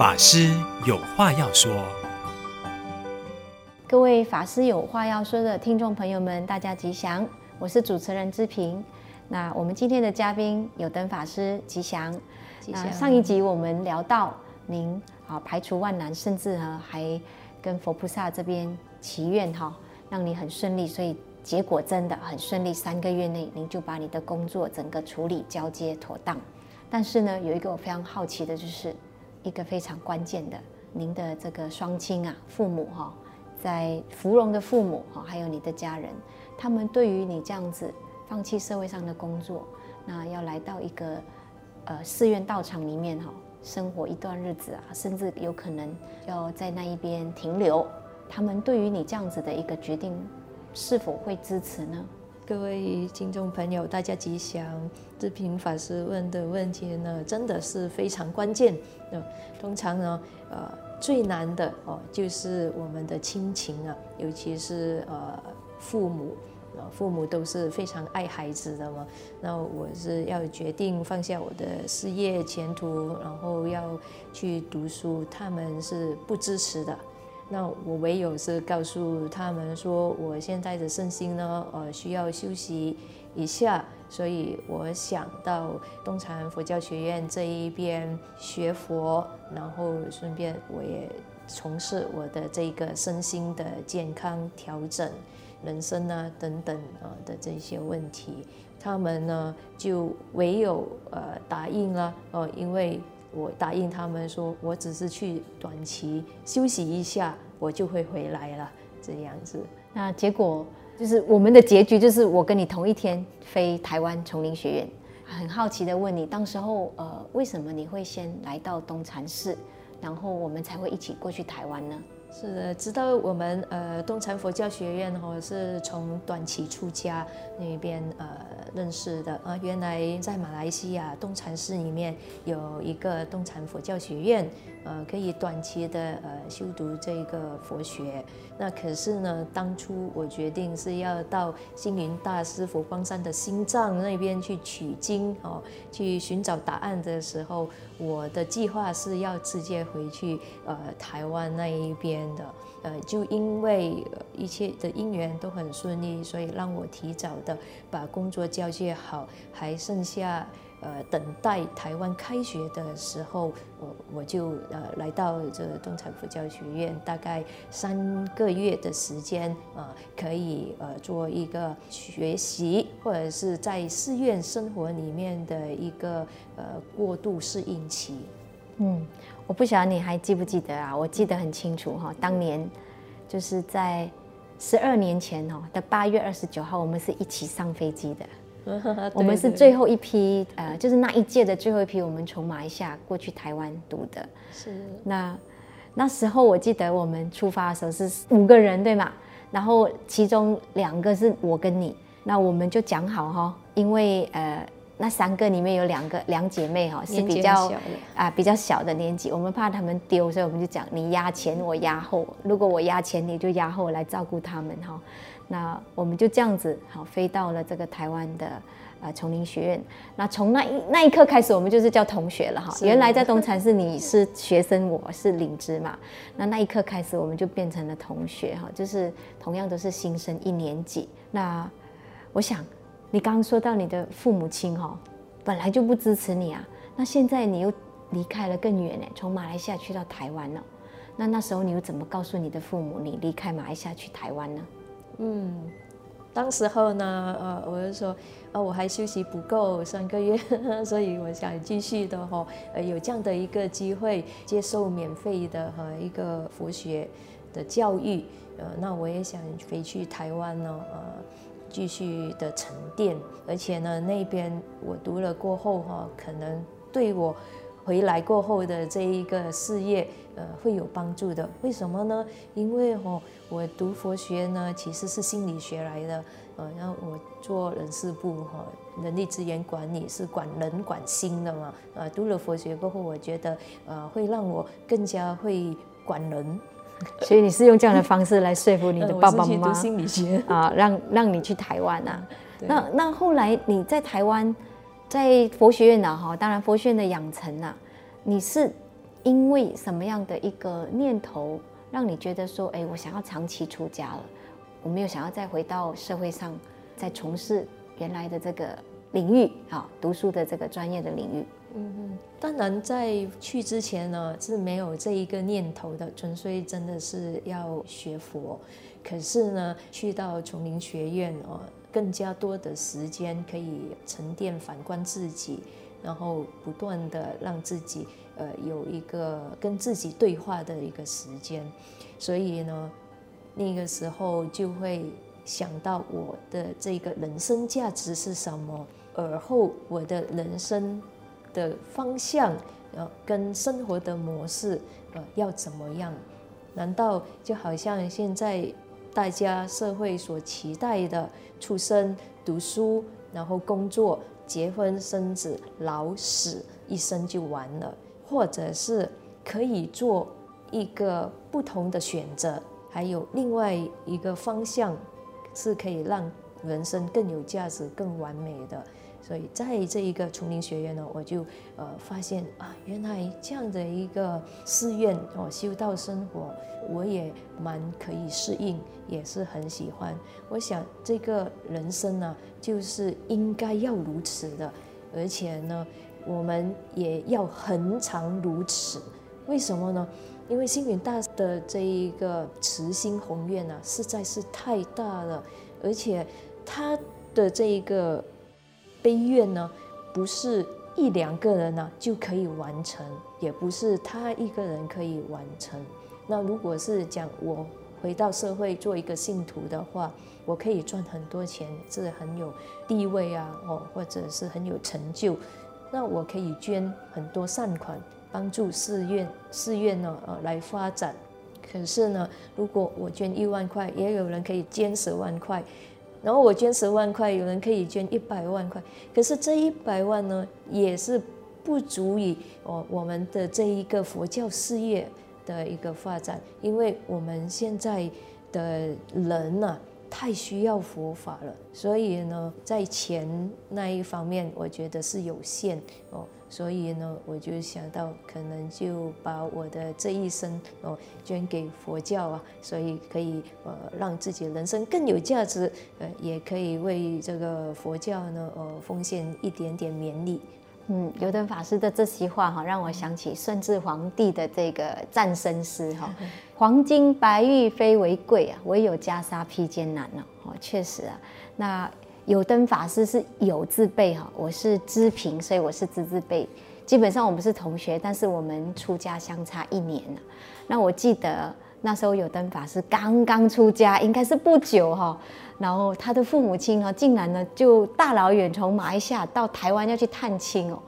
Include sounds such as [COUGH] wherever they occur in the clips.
法师有话要说。各位法师有话要说的听众朋友们，大家吉祥，我是主持人志平。那我们今天的嘉宾有灯法师吉祥。吉祥。上一集我们聊到您啊，排除万难，甚至呢还跟佛菩萨这边祈愿哈，让你很顺利，所以结果真的很顺利，三个月内您就把你的工作整个处理交接妥当。但是呢，有一个我非常好奇的就是。一个非常关键的，您的这个双亲啊，父母哈，在芙蓉的父母哈，还有你的家人，他们对于你这样子放弃社会上的工作，那要来到一个呃寺院道场里面哈，生活一段日子啊，甚至有可能要在那一边停留，他们对于你这样子的一个决定，是否会支持呢？各位听众朋友，大家吉祥。芝萍法师问的问题呢，真的是非常关键。那通常呢，呃，最难的哦，就是我们的亲情啊，尤其是呃父母，啊，父母都是非常爱孩子的嘛。那我是要决定放下我的事业前途，然后要去读书，他们是不支持的。那我唯有是告诉他们说，我现在的身心呢，呃，需要休息一下，所以我想到东禅佛教学院这一边学佛，然后顺便我也从事我的这个身心的健康调整、人生啊等等啊的这些问题，他们呢就唯有呃答应了哦，因为。我答应他们说，我只是去短期休息一下，我就会回来了，这样子。那结果就是我们的结局就是我跟你同一天飞台湾丛林学院。很好奇的问你，当时候呃，为什么你会先来到东禅寺，然后我们才会一起过去台湾呢？是的，知道我们呃东禅佛教学院哈是从短期出家那边呃认识的。啊，原来在马来西亚东禅寺里面有一个东禅佛教学院，呃可以短期的呃修读这个佛学。那可是呢，当初我决定是要到星云大师佛光山的心脏那边去取经哦，去寻找答案的时候，我的计划是要直接回去呃台湾那一边。的，呃，就因为一切的因缘都很顺利，所以让我提早的把工作交接好，还剩下呃等待台湾开学的时候，我我就呃来到这东财佛教学院，大概三个月的时间，呃，可以呃做一个学习，或者是在寺院生活里面的一个呃过渡适应期。嗯，我不晓得你还记不记得啊？我记得很清楚哈，当年就是在十二年前哦的八月二十九号，我们是一起上飞机的。[LAUGHS] 我们是最后一批，呃，就是那一届的最后一批，我们从马来西亚过去台湾读的。是。那那时候我记得我们出发的时候是五个人，对吗？然后其中两个是我跟你，那我们就讲好哈，因为呃。那三个里面有两个两姐妹哈，是比较啊比较小的年纪，我们怕他们丢，所以我们就讲你压前，我压后。如果我压前，你就压后来照顾他们哈。那我们就这样子好飞到了这个台湾的啊丛林学院。那从那一那一刻开始，我们就是叫同学了哈。原来在东禅寺你是学生，我是领职嘛。那那一刻开始，我们就变成了同学哈，就是同样都是新生一年级。那我想。你刚刚说到你的父母亲哈，本来就不支持你啊，那现在你又离开了更远呢，从马来西亚去到台湾了，那那时候你又怎么告诉你的父母你离开马来西亚去台湾呢？嗯，当时候呢，呃，我就说，呃，我还休息不够三个月，[LAUGHS] 所以我想继续的哈，呃，有这样的一个机会接受免费的哈一个佛学的教育，呃，那我也想飞去台湾呢，呃。继续的沉淀，而且呢，那边我读了过后哈，可能对我回来过后的这一个事业，呃，会有帮助的。为什么呢？因为哈，我读佛学呢，其实是心理学来的，呃，然后我做人事部哈，人力资源管理是管人管心的嘛，呃，读了佛学过后，我觉得呃，会让我更加会管人。[LAUGHS] 所以你是用这样的方式来说服你的爸爸妈妈、嗯、心理学啊，让让你去台湾啊？[LAUGHS] 那那后来你在台湾，在佛学院呢？哈，当然佛学院的养成啊，你是因为什么样的一个念头，让你觉得说，哎，我想要长期出家了，我没有想要再回到社会上，再从事原来的这个领域啊，读书的这个专业的领域。嗯嗯，当然在去之前呢，是没有这一个念头的，纯粹真的是要学佛。可是呢，去到丛林学院哦，更加多的时间可以沉淀、反观自己，然后不断的让自己呃有一个跟自己对话的一个时间。所以呢，那个时候就会想到我的这个人生价值是什么，而后我的人生。的方向，呃，跟生活的模式，呃，要怎么样？难道就好像现在大家社会所期待的，出生、读书，然后工作、结婚、生子、老死，一生就完了？或者是可以做一个不同的选择，还有另外一个方向，是可以让人生更有价值、更完美的？所以在这一个丛林学院呢，我就呃发现啊，原来这样的一个寺院哦，修道生活，我也蛮可以适应，也是很喜欢。我想这个人生呢，就是应该要如此的，而且呢，我们也要恒常如此。为什么呢？因为星云大的这一个慈心宏愿呢，实在是太大了，而且他的这一个。悲愿呢，不是一两个人呢就可以完成，也不是他一个人可以完成。那如果是讲我回到社会做一个信徒的话，我可以赚很多钱，是很有地位啊，哦，或者是很有成就。那我可以捐很多善款，帮助寺院，寺院呢，呃，来发展。可是呢，如果我捐一万块，也有人可以捐十万块。然后我捐十万块，有人可以捐一百万块，可是这一百万呢，也是不足以哦我们的这一个佛教事业的一个发展，因为我们现在的人呢，太需要佛法了，所以呢，在钱那一方面，我觉得是有限哦。所以呢，我就想到可能就把我的这一生哦捐给佛教啊，所以可以呃让自己人生更有价值，呃也可以为这个佛教呢呃奉献一点点绵力。嗯，油灯法师的这席话哈，让我想起顺治皇帝的这个战生诗哈：[LAUGHS] “黄金白玉非为贵啊，唯有袈裟披肩难哦。”哦，确实啊，那。有灯法师是有字辈哈，我是支平，所以我是支字辈。基本上我们是同学，但是我们出家相差一年。那我记得那时候有灯法师刚刚出家，应该是不久哈。然后他的父母亲哈，竟然呢就大老远从马来西亚到台湾要去探亲哦。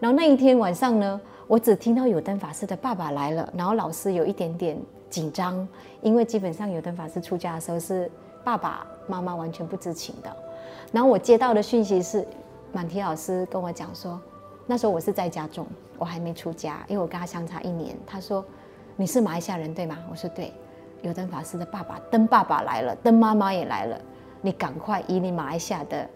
然后那一天晚上呢，我只听到有灯法师的爸爸来了，然后老师有一点点紧张，因为基本上有灯法师出家的时候是爸爸妈妈完全不知情的。然后我接到的讯息是，满提老师跟我讲说，那时候我是在家中，我还没出家，因为我跟他相差一年。他说：“你是马来西亚人对吗？”我说：“对。”有灯法师的爸爸灯爸爸来了，灯妈妈也来了，你赶快以你马来西亚的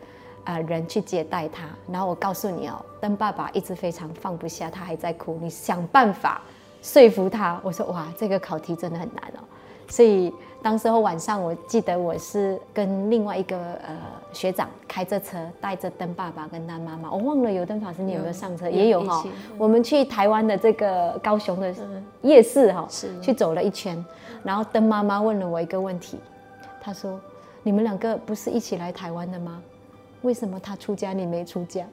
呃人去接待他。然后我告诉你哦，灯爸爸一直非常放不下，他还在哭，你想办法说服他。我说：“哇，这个考题真的很难哦。”所以当时候晚上，我记得我是跟另外一个呃学长开着车，带着灯爸爸跟灯妈妈，我忘了有灯法师你有没有上车？也有哈。我们去台湾的这个高雄的夜市哈，去走了一圈，然后灯妈妈问了我一个问题，她说：“你们两个不是一起来台湾的吗？为什么他出家你没出家？”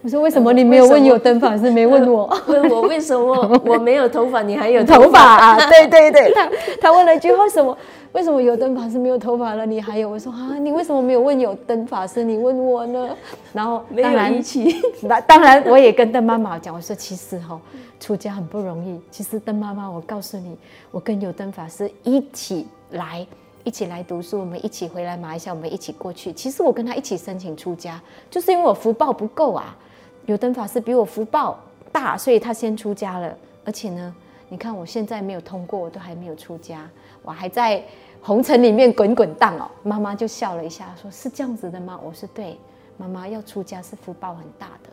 我说：“为什么你没有问有灯法师，没问我？[LAUGHS] 问我为什么 [LAUGHS] 我没有头发，你还有头发啊？[LAUGHS] 对对对，他他问了一句话：什么？为什么有灯法师没有头发了，你还有？我说啊，你为什么没有问有灯法师？你问我呢？然后当然一起，那当然我也跟邓妈妈讲，我说其实哈，出家很不容易。其实邓妈妈，我告诉你，我跟有灯法师一起来。”一起来读书，我们一起回来马来西亚，我们一起过去。其实我跟他一起申请出家，就是因为我福报不够啊。油灯法师比我福报大，所以他先出家了。而且呢，你看我现在没有通过，我都还没有出家，我还在红尘里面滚滚荡哦。妈妈就笑了一下，说是这样子的吗？我说对，妈妈要出家是福报很大的。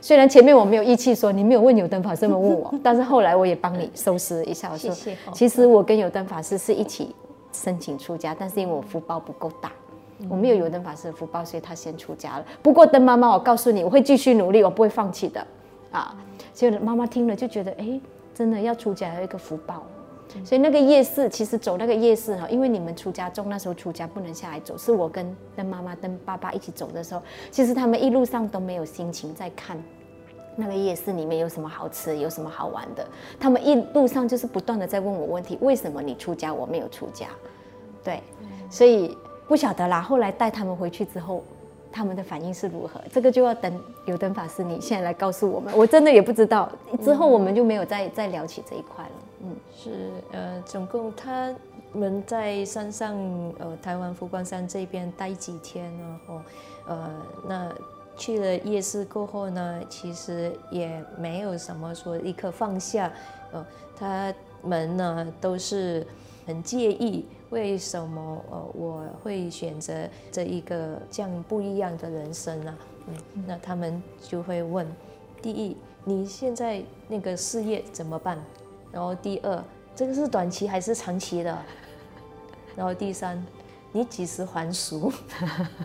虽然前面我没有义气说你没有问有灯法师们问我，[LAUGHS] 但是后来我也帮你收拾了一下，我说谢谢。其实我跟有灯法师是一起申请出家，但是因为我福报不够大，我没有有灯法师的福报，所以他先出家了。不过灯妈妈，我告诉你，我会继续努力，我不会放弃的啊。所以妈妈听了就觉得，哎，真的要出家还有一个福报。所以那个夜市，其实走那个夜市哈，因为你们出家中那时候出家不能下来走，是我跟灯妈妈、灯爸爸一起走的时候，其实他们一路上都没有心情在看那个夜市里面有什么好吃、有什么好玩的。他们一路上就是不断的在问我问题：为什么你出家，我没有出家？对，所以不晓得啦。后来带他们回去之后，他们的反应是如何？这个就要等有灯法师你现在来告诉我们。我真的也不知道。之后我们就没有再再聊起这一块了。嗯，是呃，总共他们在山上，呃，台湾佛光山这边待几天，然后呃，那去了夜市过后呢，其实也没有什么说立刻放下，呃，他们呢都是很介意为什么呃我会选择这一个这样不一样的人生呢？嗯，那他们就会问：第一，你现在那个事业怎么办？然后第二，这个是短期还是长期的？[LAUGHS] 然后第三，你几时还俗？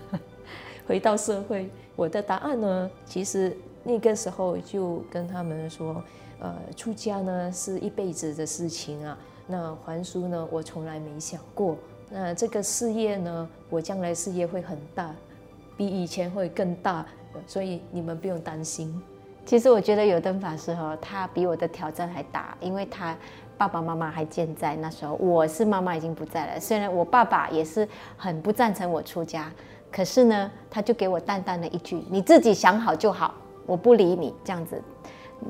[LAUGHS] 回到社会，我的答案呢？其实那个时候就跟他们说，呃，出家呢是一辈子的事情啊。那还俗呢，我从来没想过。那这个事业呢，我将来事业会很大，比以前会更大，所以你们不用担心。其实我觉得有灯法师哈，他比我的挑战还大，因为他爸爸妈妈还健在那时候，我是妈妈已经不在了。虽然我爸爸也是很不赞成我出家，可是呢，他就给我淡淡的一句：“你自己想好就好，我不理你。”这样子，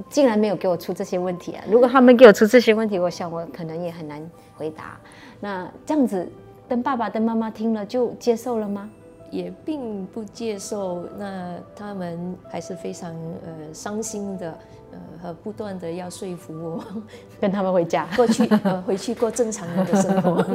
竟然没有给我出这些问题啊！如果他们给我出这些问题，我想我可能也很难回答。那这样子，等爸爸、等妈妈听了就接受了吗？也并不接受，那他们还是非常呃伤心的，呃不断的要说服我，[LAUGHS] 跟他们回家，过去呃回去过正常人的生活。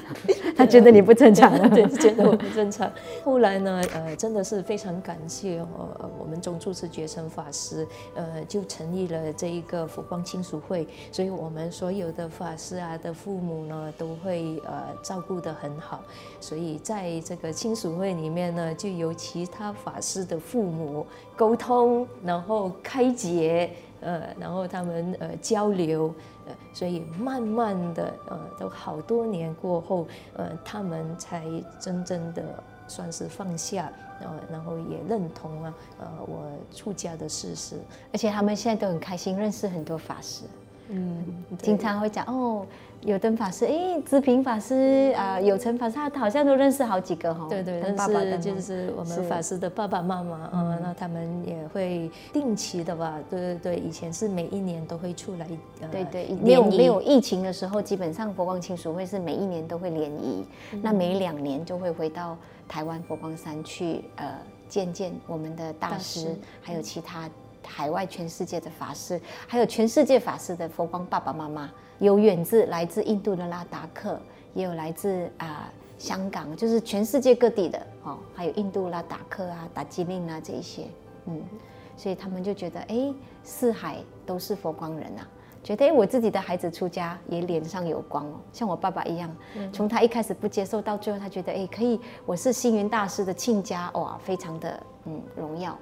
[LAUGHS] 他觉得你不正常，[LAUGHS] 对，觉得我不正常。后来呢，呃真的是非常感谢呃我们总住持觉生法师，呃就成立了这一个佛光亲属会，所以我们所有的法师啊的父母呢都会呃照顾得很好，所以在这个亲属会。里面呢，就由其他法师的父母沟通，然后开解，呃，然后他们呃交流，呃，所以慢慢的，呃，都好多年过后，呃，他们才真正的算是放下，呃，然后也认同了，呃，我出家的事实，而且他们现在都很开心，认识很多法师，嗯，经常会讲哦。有灯法师，哎，资平法师啊、呃，有成法师，他好像都认识好几个哈。对对，但是就是我们法师的爸爸妈妈啊、嗯，那他们也会定期的吧？对对对，以前是每一年都会出来。呃、对对，没有没有疫情的时候，基本上佛光亲属会是每一年都会联谊、嗯，那每两年就会回到台湾佛光山去呃见见我们的大师，大师还有其他海外全世界的法师，还有全世界法师的佛光爸爸妈妈。有远自来自印度的拉达克，也有来自啊、呃、香港，就是全世界各地的哦，还有印度拉达克啊、达吉令啊这一些，嗯，所以他们就觉得，哎，四海都是佛光人啊，觉得哎，我自己的孩子出家也脸上有光哦，像我爸爸一样，从他一开始不接受到最后，他觉得哎，可以，我是星云大师的亲家，哇，非常的嗯荣耀。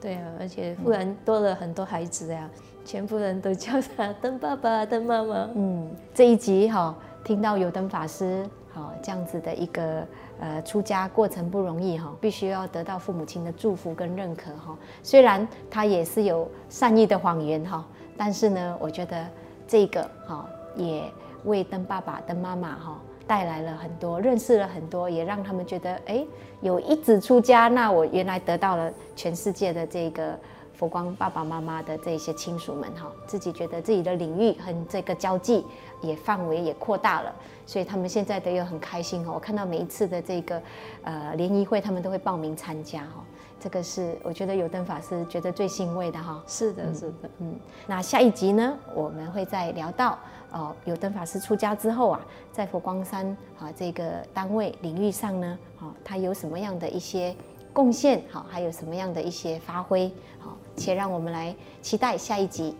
对啊，而且忽然多了很多孩子呀、全部人都叫他灯爸爸、灯妈妈。嗯，这一集哈、哦，听到有灯法师好、哦、这样子的一个呃出家过程不容易哈、哦，必须要得到父母亲的祝福跟认可哈、哦。虽然他也是有善意的谎言哈、哦，但是呢，我觉得这个哈、哦、也为灯爸爸、灯妈妈哈。带来了很多，认识了很多，也让他们觉得，哎，有一子出家，那我原来得到了全世界的这个佛光爸爸妈妈的这些亲属们哈，自己觉得自己的领域和这个交际也范围也扩大了，所以他们现在都有很开心哈。我看到每一次的这个呃联谊会，他们都会报名参加哈。这个是我觉得有灯法师觉得最欣慰的哈。是的，是的，嗯。那下一集呢，我们会再聊到。哦，有灯法师出家之后啊，在佛光山啊这个单位领域上呢，啊，他有什么样的一些贡献？好，还有什么样的一些发挥？好，且让我们来期待下一集